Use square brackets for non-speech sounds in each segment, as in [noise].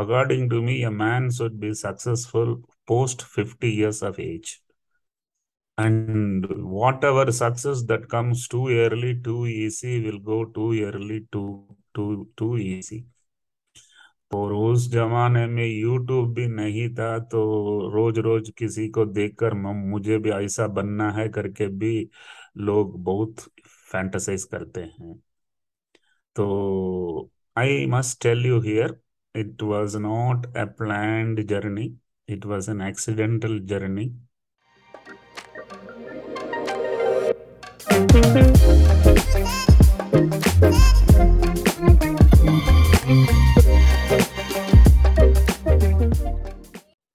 according to me, a man should be successful post 50 years of age. And whatever success that comes too early, too easy, will go too early, too too too easy. और उस जमाने में YouTube भी नहीं था तो रोज रोज किसी को देखकर मुझे भी ऐसा बनना है करके भी लोग बहुत फैंटसाइज करते हैं तो I must tell you here It was not a planned journey, it was an accidental journey.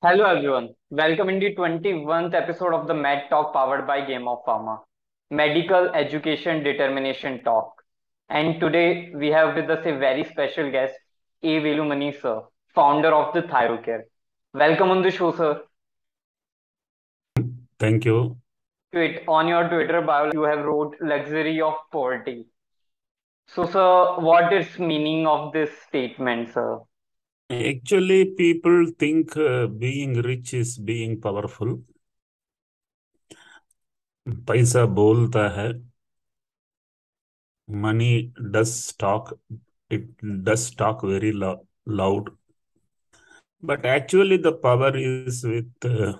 Hello everyone, welcome in the 21st episode of the Med Talk powered by Game of Pharma, Medical Education Determination Talk. And today we have with us a very special guest A. Velumani sir, founder of the Thyrocare. Welcome on the show, sir. Thank you. Tweet on your Twitter bio, you have wrote luxury of poverty. So, sir, what is meaning of this statement, sir? Actually, people think uh, being rich is being powerful. पैसा बोलता है money does talk it does talk very lo loud but actually the power is with uh,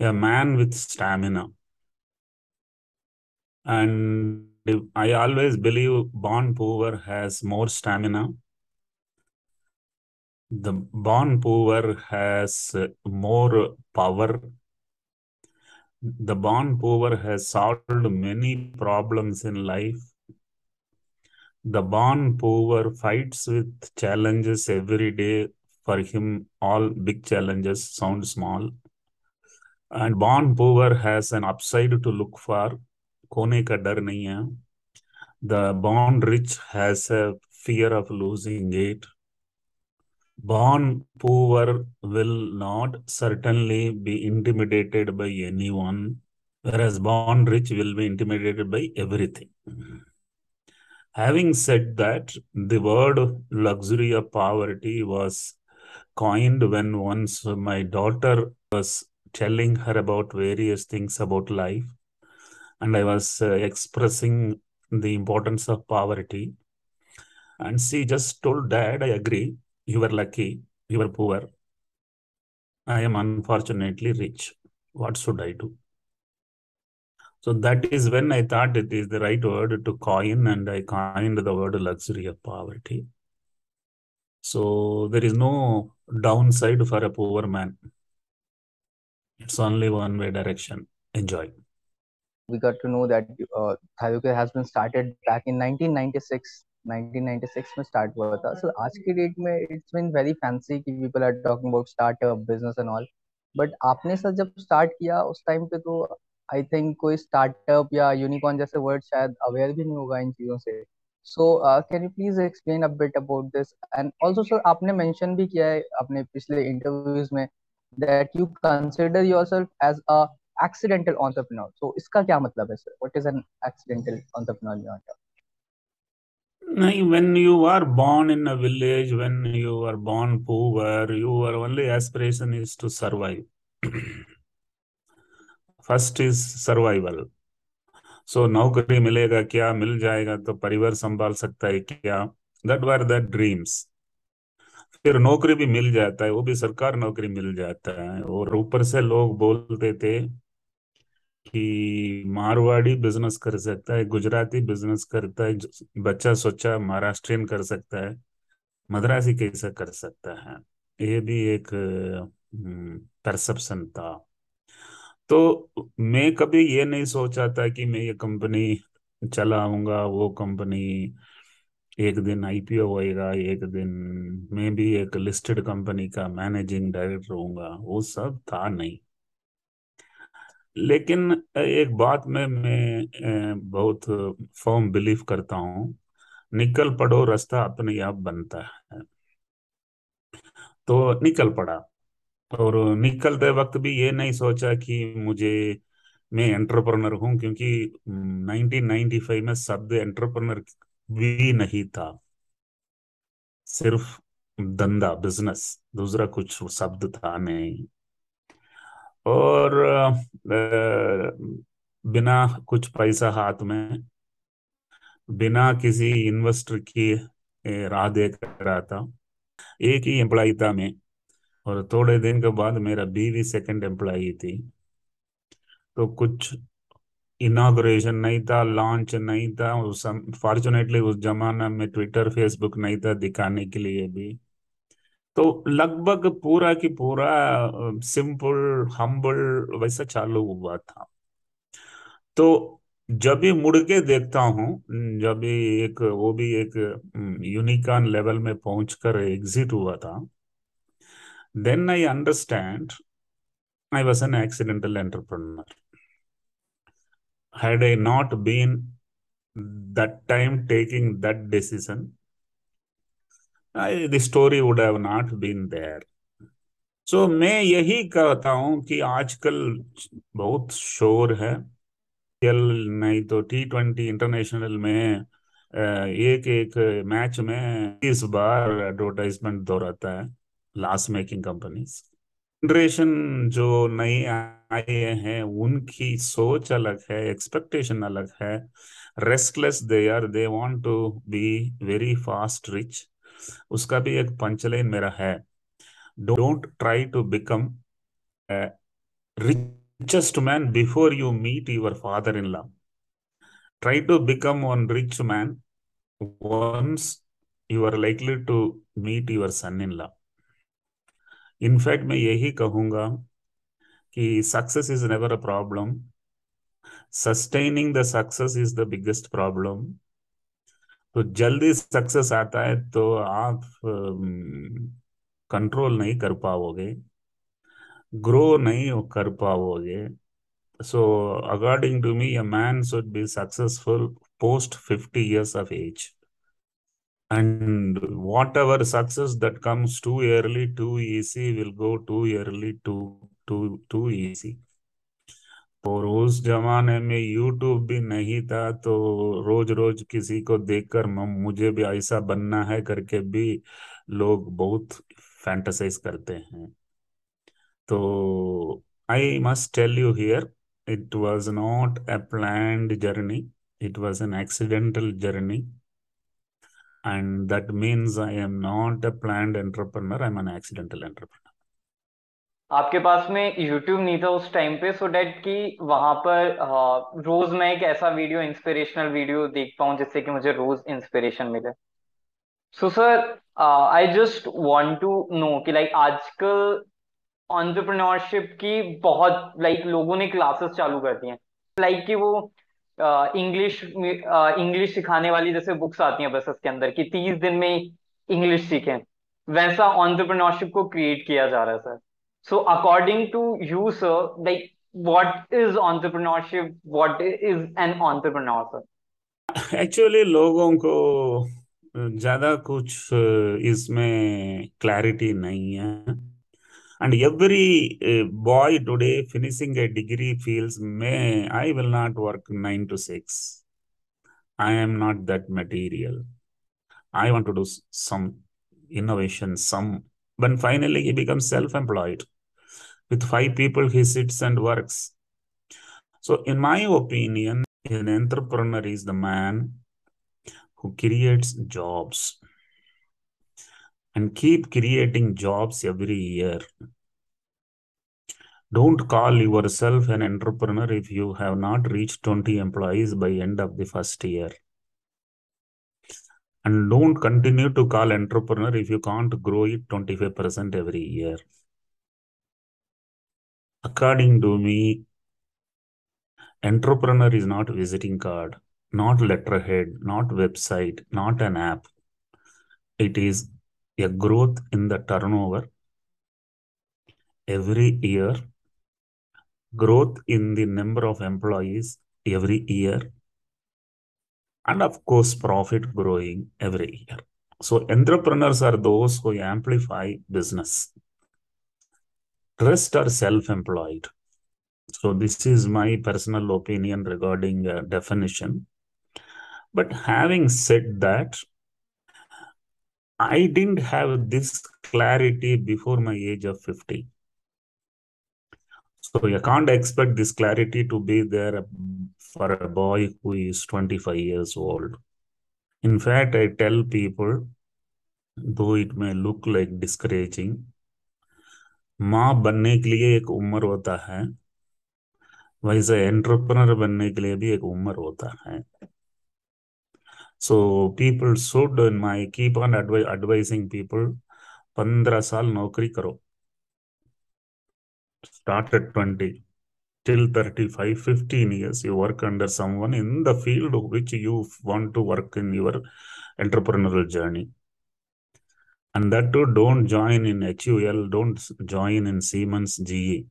a man with stamina and i always believe born poor has more stamina the born poor has more power. The born poor has solved many problems in life. The born poor fights with challenges every day. For him, all big challenges sound small. And born poor has an upside to look for. Kone ka dar nahi hai. The born rich has a fear of losing it. Born poor will not certainly be intimidated by anyone, whereas born rich will be intimidated by everything. Having said that, the word luxury of poverty was coined when once my daughter was telling her about various things about life, and I was uh, expressing the importance of poverty. And she just told dad, I agree, you were lucky, you were poor. I am unfortunately rich. What should I do? So that is when I thought it is the right word to coin, and I coined the word luxury of poverty. So there is no downside for a poor man. It's only one way direction. Enjoy. We got to know that uh, has been started back in 1996 1996 में start हुआ था सो आज की date में it's been very fancy कि people are talking about startup business and all but आपने sir जब start किया उस टाइम पे तो आई थिंक कोई स्टार्टअप या यूनिकॉर्न जैसे वर्ड शायद अवेयर भी नहीं होगा इन चीज़ों से। So can you please explain a bit about this and also sir आपने मेंशन भी किया है अपने पिछले इंटरव्यूज़ में that you consider yourself as a accidental entrepreneur. So इसका क्या मतलब है sir what is an accidental entrepreneur? when you are born in a village, when you are born poor, your only aspiration is to survive. First is survival so नौकरी मिलेगा क्या? मिल जाएगा तो परिवार संभाल सकता है क्या? That were the dreams. फिर नौकरी भी मिल जाता है, वो भी सरकार नौकरी मिल जाता है। और ऊपर से लोग बोलते थे कि मारवाड़ी बिज़नेस कर सकता है, गुजराती बिज़नेस करता है बच्चा सोचा महाराष्ट्रियन कर सकता है, मद्रासी कैसा कर सकता है? ये भी एक परसेप्शन था। तो मैं कभी ये नहीं सोचा था कि मैं ये कंपनी चलाऊँगा, वो कंपनी एक दिन आईपीओ होएगा, एक दिन मैं भी एक लिस्टेड कंपनी का मैनेजिंग डायरेक्टर होऊँगा, वो सब था नहीं। लेकिन एक बात में मैं बहुत फॉर्म बिलीव करता हूँ, निकल पड़ो, रास्ता अपने आप बनता है। तो निकल पड़ा। और निकलते वक्त भी ये नहीं सोचा कि मुझे, मैं एंटरप्रेनर हूँ, क्योंकि 1995 में शब्द एंटरप्रेनर भी नहीं था। सिर्फ़ धंधा बिज़नेस दूसरा कुछ शब्द था नहीं। और बिना कुछ पैसा हाथ में, बिना किसी इन्वेस्टर की राह देख रहा था। एक ही एम्प्लॉय था मैं। और थोड़े दिन के बाद मेरा बीवी सेकंड एम्प्लॉय थी। तो कुछ इनाग्रेशन नहीं था लॉन्च नहीं था, उस फॉर्चुनेटली उस जमाना में ट्विटर फेसबुक नहीं था दिखाने के लिए भी। तो लगभग पूरा की पूरा सिंपल हम्बल वैसा चालू हुआ था। तो जब भी मुड़ के देखता हूँ, जब भी एक, वो भी एक यूनिकॉन लेवल में पहुंचकर एग्जिट हुआ था then I understand I was an accidental entrepreneur had I not been that time taking that decision, I, the story would have not been there. So so, मैं यही कहता हूँ कि आजकल बहुत शोर है। नहीं तो टी ट्वेंटी इंटरनेशनल में एक एक मैच में इस बार एडवर्टाइजमेंट दोहराता है। लॉस मेकिंग कंपनीज़ जनरेशन जो नई आए हैं, उनकी सोच अलग है एक्सपेक्टेशन अलग है। Restless they are they want to be very fast rich उसका भी एक पंचलाइन मेरा है। Don't try to become richest man before you meet your father in law try to become one rich man once you are likely to meet your son in law in fact मैं यही कहूँगा कि success is never a problem sustaining the success is the biggest problem तो जल्दी success आता है तो आप कंट्रोल नहीं कर पाओगे. ग्रो नहीं कर पाओगे. So according to me a man should be successful post 50 years of age. And whatever success that comes too early, too easy, will go too early, too too too easy. और उस जमाने में YouTube भी नहीं था तो रोज रोज किसी को देखकर मुझे भी ऐसा बनना है करके भी लोग बहुत फैंटसाइज करते हैं। तो I must tell you here it was not a planned journey it was an accidental journey and that means I am not a planned entrepreneur. I'm an accidental entrepreneur. आपके पास में YouTube नहीं था उस time पे सो date कि वहाँ पर रोज मैं एक ऐसा वीडियो इंस्पिरेशनल वीडियो देख पाऊँ जिससे कि मुझे रोज इंस्पिरेशन मिले so sir I just want to know कि लाइक आजकल ऑन्टरप्रनोरशिप की बहुत लाइक like, लोगों ने क्लासेस चालू कर दी हैं लाइक like कि वो इंग्लिश इंग्लिश सिखाने वाली जैसे बुक्स आती हैं बस के अंदर कि तीस दिन में इंग्लिश सीखें। वैसा ऑन्टरप्रनोरशिप को क्रिएट किया जा रहा है sir so according to you sir like what is entrepreneurship what is an entrepreneur sir actually लोगों को ज़्यादा कुछ इसमें क्लैरिटी नहीं है। And every uh, boy today finishing a degree feels, may I will not work nine to six. I am not that material. I want to do some innovation, some. But finally, he becomes self employed. With five people, he sits and works. So, in my opinion, an entrepreneur is the man who creates jobs and keep creating jobs every year don't call yourself an entrepreneur if you have not reached 20 employees by end of the first year. And don't continue to call entrepreneur if you can't grow it 25% every year. According to me, entrepreneur is not visiting card, not letterhead, not website, not an app. It is a growth in the turnover every year growth in the number of employees every year, and of course, profit growing every year. So, entrepreneurs are those who amplify business. Rest are self employed. So, this is my personal opinion regarding uh, definition. But having said that, I didn't have this clarity before my age of 50. So you can't expect this clarity to be there for a boy who is 25 years old. In fact, I tell people, though it may look like discouraging, माँ बनने के लिए एक उम्र होता है वैसे entrepreneur बनने के लिए भी एक उम्र होता है so people should my keep on advising people पंद्रह साल नौकरी करो start at 20 till 35 15 years you work under someone in the field which you want to work in your entrepreneurial journey. And that too don't join in hul don't join in siemens ge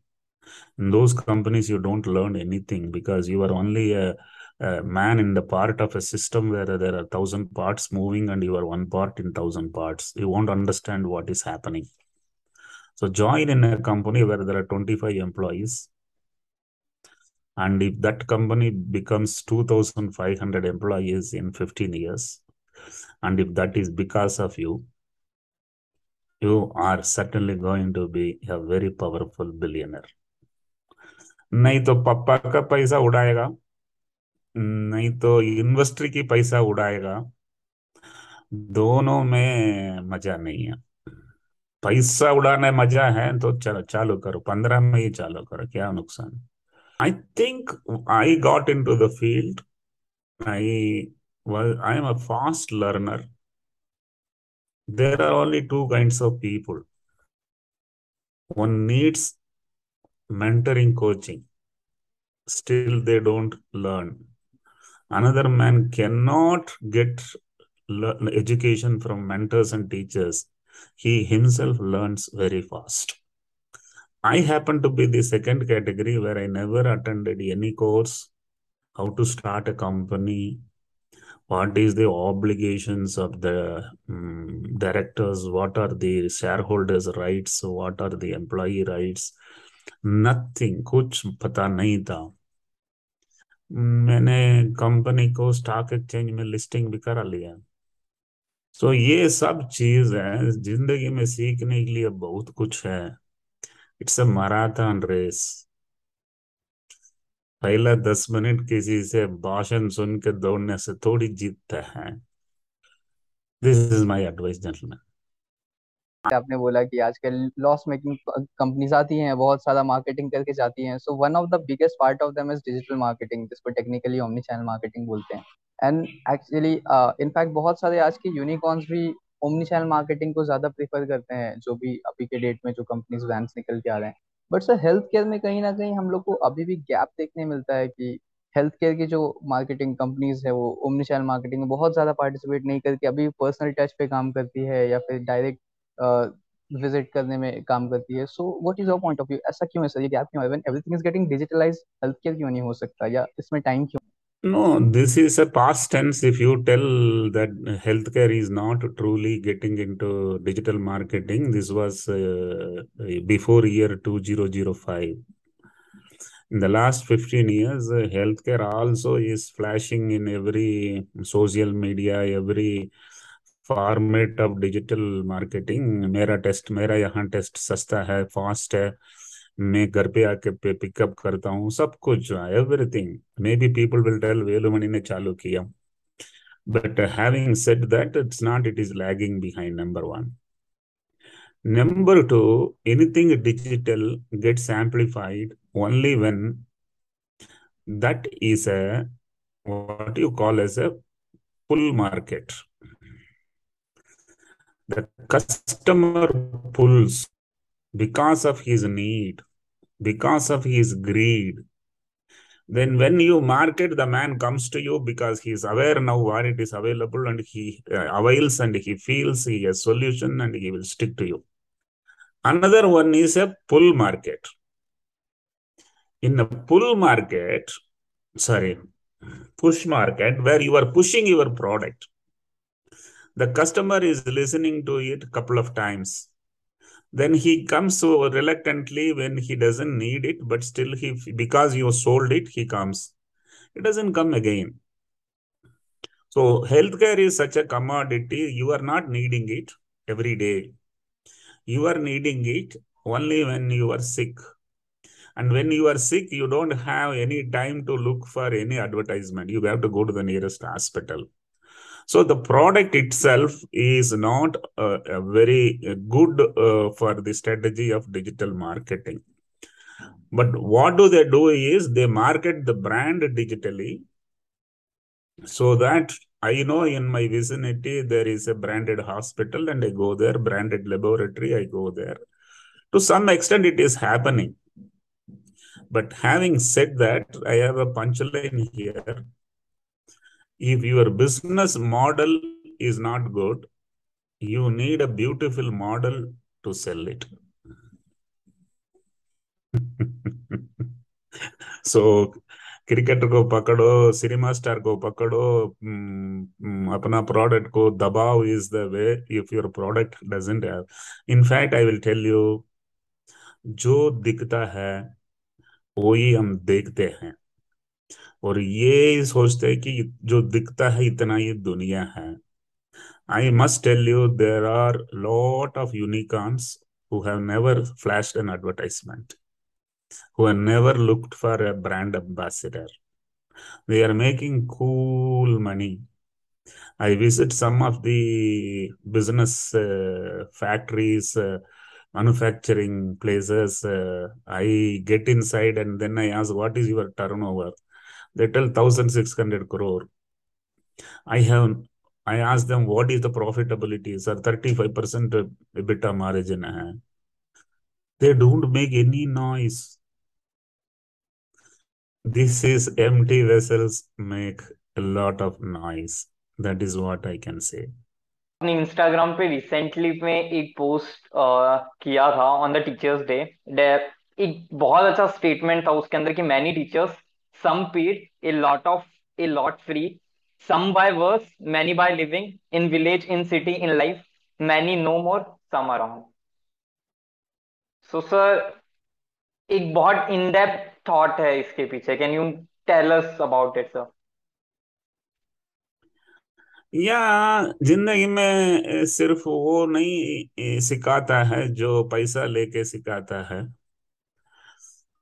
in those companies you don't learn anything because you are only a, a man in the part of a system where there are thousand parts moving and you are one part in thousand parts. You won't understand what is happening. So join in a company where there are 25 employees and if that company becomes 2500 employees in 15 years and if that is because of you you are certainly going to be a very powerful billionaire नहीं तो पापा का पैसा उड़ाएगा नहीं तो investor की पैसा उड़ाएगा दोनों में मज़ा नहीं है पैसा उड़ाने मजा है तो चलो चालू करो पंद्रह में ही चालू करो क्या नुकसान I think I got into the field. I well, I am a fast learner. There are only two kinds of people. One needs mentoring coaching. Still, they don't learn. Another man cannot get education from mentors and teachers. He himself learns very fast. I happen to be the second category where I never attended any course, how to start a company, what is the obligations of the um, directors, what are the shareholders' rights, what are the employee rights. Nothing, कुछ पता नहीं था मैंने company को stock exchange में listing भी करा लिया so, ये सब चीज़ है ज़िंदगी में सीखने के लिए बहुत कुछ है। It's a marathon race. पहला दस मिनट किसी से भाषण सुन के दौड़ने से थोड़ी जीतता है। This is my advice gentleman आपने बोला कि आजकल लॉस मेकिंग कंपनीज़ आती हैं, बहुत सारा मार्केटिंग करके जाती हैं। So one of the biggest part of them is digital marketing जिसको टेक्निकली ओमनी चैनल मार्केटिंग बोलते हैं। एंड एक्चुअली इनफैक्ट बहुत सारे आज के यूनिकॉर्न्स भी ओमनी चैनल मार्केटिंग को ज़्यादा प्रीफर करते हैं, जो भी अभी के डेट में जो कंपनीज़ ब्रांड्स निकल के आ रहे हैं। बट सर हेल्थ केयर में कहीं ना कहीं हम लोग को अभी भी गैप देखने मिलता है कि हेल्थ केयर की जो मार्केटिंग कंपनीज़ है, वो ओमनी चैनल मार्केटिंग में बहुत ज़्यादा पार्टिसिपेट नहीं करती अभी पर्सनल टच पे काम करती है या फिर डायरेक्ट विज़िट करने में काम करती है so what is your point of view ऐसा क्यों है सर ये गैप क्यों है when everything is getting digitalized health care क्यों नहीं हो सकता या इसमें टाइम क्यों No, this is a past tense. If you tell that healthcare is not truly getting into digital marketing, this was uh, before year 2005. In the last 15 years, uh, healthcare also is flashing in every social media, every format of digital marketing मेरा test मेरा यहाँ test सस्ता है fast है। मैं घर पे आके पे पिकअप करता हूँ, सब कुछ everything may be people will tell Velumani ने चालू किया। But having said that it's not it is lagging behind number one number two, anything digital gets amplified only when that is a, what you call as a pull market. The customer pulls because of his need, because of his greed. Then, when you market, the man comes to you because he is aware now where it is available and he uh, avails and he feels he has solution and he will stick to you. Another one is a pull market. In a pull market, sorry, push market, where you are pushing your product the customer is listening to it a couple of times. Then he comes so reluctantly when he doesn't need it but still he because you sold it he comes. It doesn't come again. So healthcare is such a commodity. You are not needing it every day. You are needing it only when you are sick. And when you are sick you don't have any time to look for any advertisement. You have to go to the nearest hospital so the product itself is not uh, very good uh, for the strategy of digital marketing but what do they do is they market the brand digitally so that I know in my vicinity there is a branded hospital and I go there, branded laboratory, I go there. To some extent, it is happening. But having said that, I have a punchline here. If your business model is not good, you need a beautiful model to sell it. [laughs] so cricketer को पकड़ो cinema star को पकड़ो अपना product को दबाव is the way if your product doesn't have in fact I will tell you जो दिखता है वही हम देखते हैं और ये सोचते हैं कि जो दिखता है इतना ये दुनिया है। I must tell you there are lot of unicorns who have never flashed an advertisement who have never looked for a brand ambassador they are making cool money I visit some of the business factories manufacturing places I get inside and then I ask what is your turnover They tell 1600 crore. I have. I ask them what is the profitability, sir. 35% EBITDA margin. Hai. They don't make any noise this is empty vessels make a lot of noise that is what i can say Instagram पे recently में एक post किया था on the teachers day एक बहुत अच्छा statement था उसके अंदर कि many teachers some paid a lot of a lot free some by verse many by living in village in city in life many no more some around so sir एक बहुत in depth thought है इसके पीछे. Can you tell us about it sir या, ज़िंदगी में, सिर्फ़ वो नहीं सिखाता है, जो पैसा लेके सिखाता है।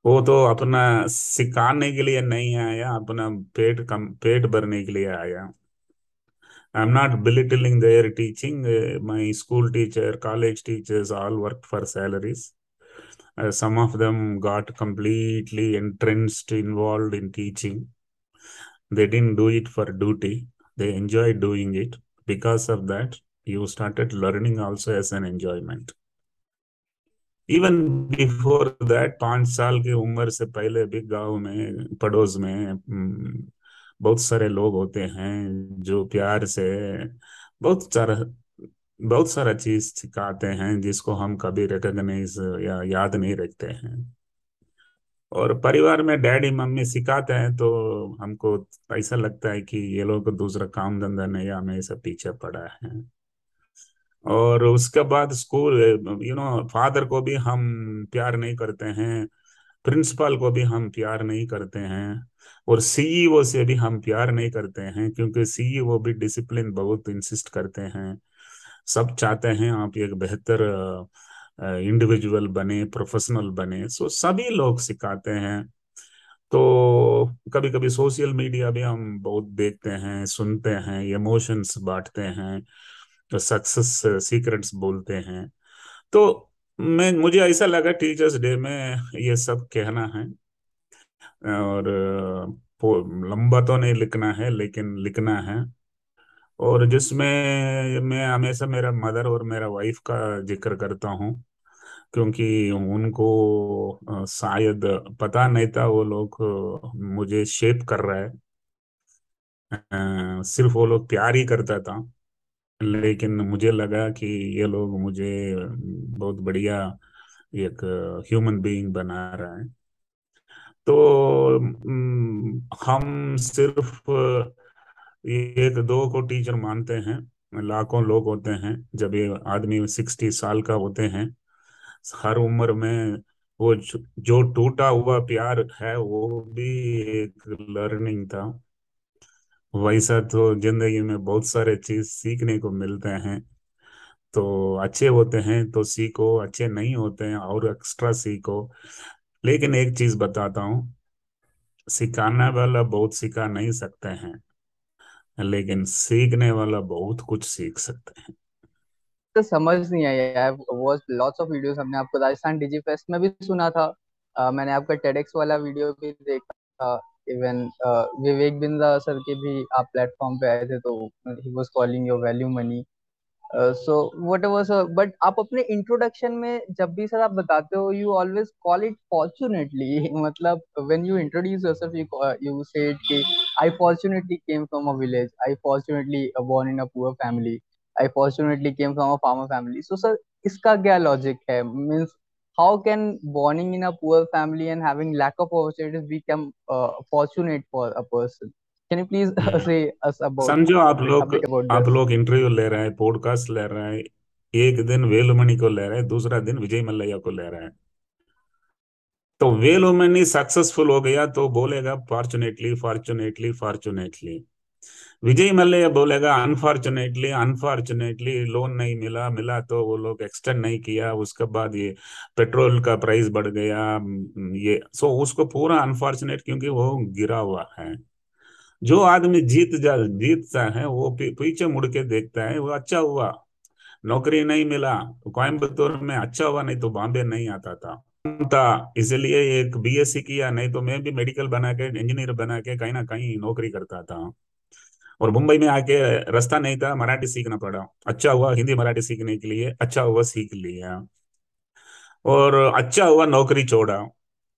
वो तो अपना सिखाने के लिए नहीं आया, अपना पेट कम, पेट भरने के लिए आया। I am not belittling their teaching my school teacher college teachers all work for salaries some of them got completely entranced involve in teaching they didn't do it for duty they enjoy doing it because of that you started learning also as an enjoyment even before that पाँच साल की उम्र से पहले भी गाँव में, पड़ोस में बहुत सारे लोग होते हैं जो प्यार से बहुत सारा बहुत सारा चीज़ सिखाते हैं जिसको हम कभी रिकॉग्नाइज या याद नहीं रखते हैं। और परिवार में डैडी, मम्मी सिखाते हैं तो हमको ऐसा लगता है कि ये लोग दूसरा काम धंधा नहीं, हमें सब पीछे पड़ा है। और उसके बाद स्कूल, यू नो, फादर को भी हम प्यार नहीं करते हैं, प्रिंसिपल को भी हम प्यार नहीं करते हैं, और सीईओ से भी हम प्यार नहीं करते हैं, क्योंकि सीईओ भी डिसिप्लिन बहुत इंसिस्ट करते हैं। सब चाहते हैं आप एक बेहतर इंडिविजुअल बने प्रोफेशनल बने सो सभी लोग सिखाते हैं। तो कभी कभी सोशल मीडिया भी हम बहुत देखते हैं, सुनते हैं इमोशंस बांटते हैं। सक्सेस सीक्रेट्स बोलते हैं। तो मैं, मुझे ऐसा लगा टीचर्स डे में ये सब कहना है। और लंबा तो नहीं लिखना है, लेकिन लिखना है। और जिसमें मैं, हमेशा मेरा मदर और मेरा वाइफ का ज़िक्र करता हूँ, क्योंकि उनको शायद पता नहीं था वो लोग मुझे शेप कर रहा है। सिर्फ़ वो लोग प्यार ही करता था। लेकिन मुझे लगा कि ये लोग मुझे बहुत बढ़िया एक ह्यूमन बीइंग बना रहा है। तो हम सिर्फ़ एक दो को टीचर मानते हैं, लाखों लोग होते हैं, जब ये आदमी सिक्सटी साल का होते हैं, हर उम्र में वो जो टूटा हुआ प्यार है, वो भी एक लर्निंग था। वैसा तो ज़िंदगी में बहुत सारे चीज़ सीखने को मिलते हैं। तो अच्छे होते हैं तो सीखो अच्छे नहीं होते हैं और एक्स्ट्रा सीखो। लेकिन एक चीज़ बताता हूँ सिखाने वाला बहुत सिखा नहीं सकते हैं लेकिन सीखने वाला बहुत कुछ सीख सकते हैं। तो समझ नहीं आया वॉच लॉट्स ऑफ़ वीडियोस हमने आपको राजस्थान डिजी फेस्ट में भी सुना था। अ, मैंने आपका टेडेक्स वाला वीडियो भी देखा इवन विवेक बिंद्रा सर के भी आप प्लेटफॉर्म पे आए थे तो he was calling your value money so whatever sir but आप अपने इंट्रोडक्शन में जब भी सर आप बताते हो you always call it fortunately मतलब when you introduce yourself you you said कि I fortunately came from a village I fortunately born in a poor family I fortunately came from a farmer family so sir इसका क्या logic है? Means how can borning in a poor family and having lack of opportunities become uh, fortunate for a person can you please hmm. say us about समझो आप a लोग bit about आप this लोग interview ले रहे हैं podcast ले रहे हैं एक दिन वेलुमणि को ले रहे हैं दूसरा दिन विजय मल्लैया को ले रहे हैं तो वेलुमणि सक्सेसफुल हो गया तो बोलेगा fortunately fortunately fortunately Vijay Mallya बोलेगा अनफॉर्चुनेटली अनफॉर्चुनेटली लोन नहीं मिला मिला तो वो लोग एक्सटेंड नहीं किया, उसके बाद ये पेट्रोल का प्राइस बढ़ गया ये सो so उसको पूरा अनफॉर्चुनेट क्योंकि वो गिरा हुआ है। जो आदमी जीत जा, जीतता है, वो पीछे मुड़ के देखता है, वो अच्छा हुआ, नौकरी नहीं मिला तो कोयम्बतूर में अच्छा हुआ, नहीं तो बॉम्बे नहीं आता था। था, इसलिए एक बीएससी किया, नहीं तो मैं भी मेडिकल बना के इंजीनियर बना के कहीं ना कहीं नौकरी करता था। और मुंबई में आके रास्ता नहीं था, मराठी सीखना पड़ा। अच्छा हुआ हिंदी मराठी सीखने के लिए अच्छा हुआ सीख लिया। और अच्छा हुआ नौकरी छोड़ा।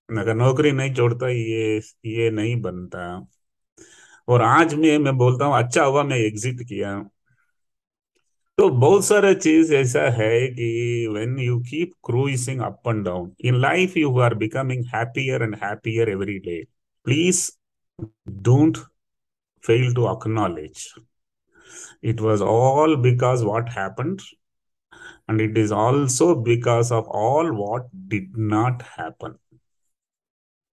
अगर नौकरी नहीं छोड़ता, ये ये नहीं बनता। और आज में मैं बोलता हूँ अच्छा हुआ मैं एग्जिट किया। तो बहुत सारे चीज़ ऐसा है कि when you keep cruising up and down in life you are becoming happier and happier every day please don't fail to acknowledge it was all because what happened and it is also because of all what did not happen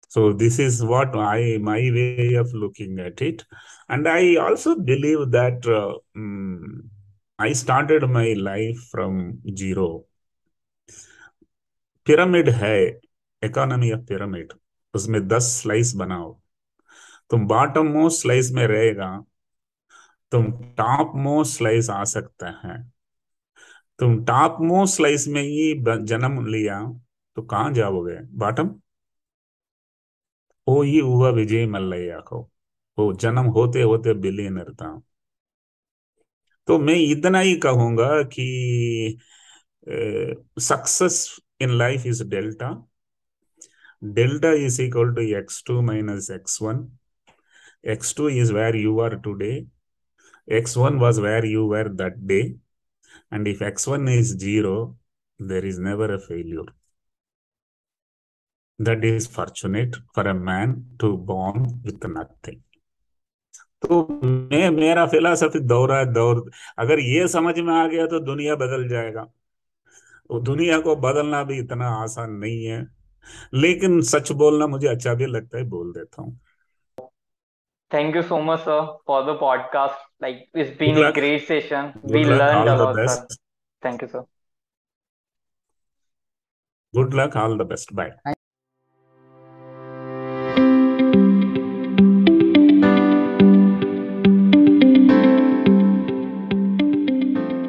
so this is what i my way of looking at it and i also believe that uh, um, i started my life from zero pyramid है economy of pyramid उसमें दस slice बनाओ तुम bottom most slice में रहेगा, तुम top most slice आ सकते हैं। तुम टॉप मोस्ट स्लाइस में ही जन्म लिया तो कहाँ जाओगे? बॉटम वो ही हुआ विजय मल्लैया को। वो जन्म होते होते बिलियनर था। तो मैं इतना ही कहूँगा कि success in life is delta delta is equal to x2 minus x1 x2 is where you are today x1 was where you were that day and if x1 is 0 there is never a failure that is fortunate for a man to born with nothing तो मैं मेरा philosophy दौरा दौर अगर ये समझ में आ गया तो दुनिया बदल जाएगा दुनिया को बदलना भी इतना आसान नहीं है लेकिन सच बोलना मुझे अच्छा भी लगता है बोल देता हूँ Thank you so much, sir, for the podcast. Like it's been a great session. Good We luck. learned All a lot, sir. Thank you, sir. Good luck. All the best. Bye.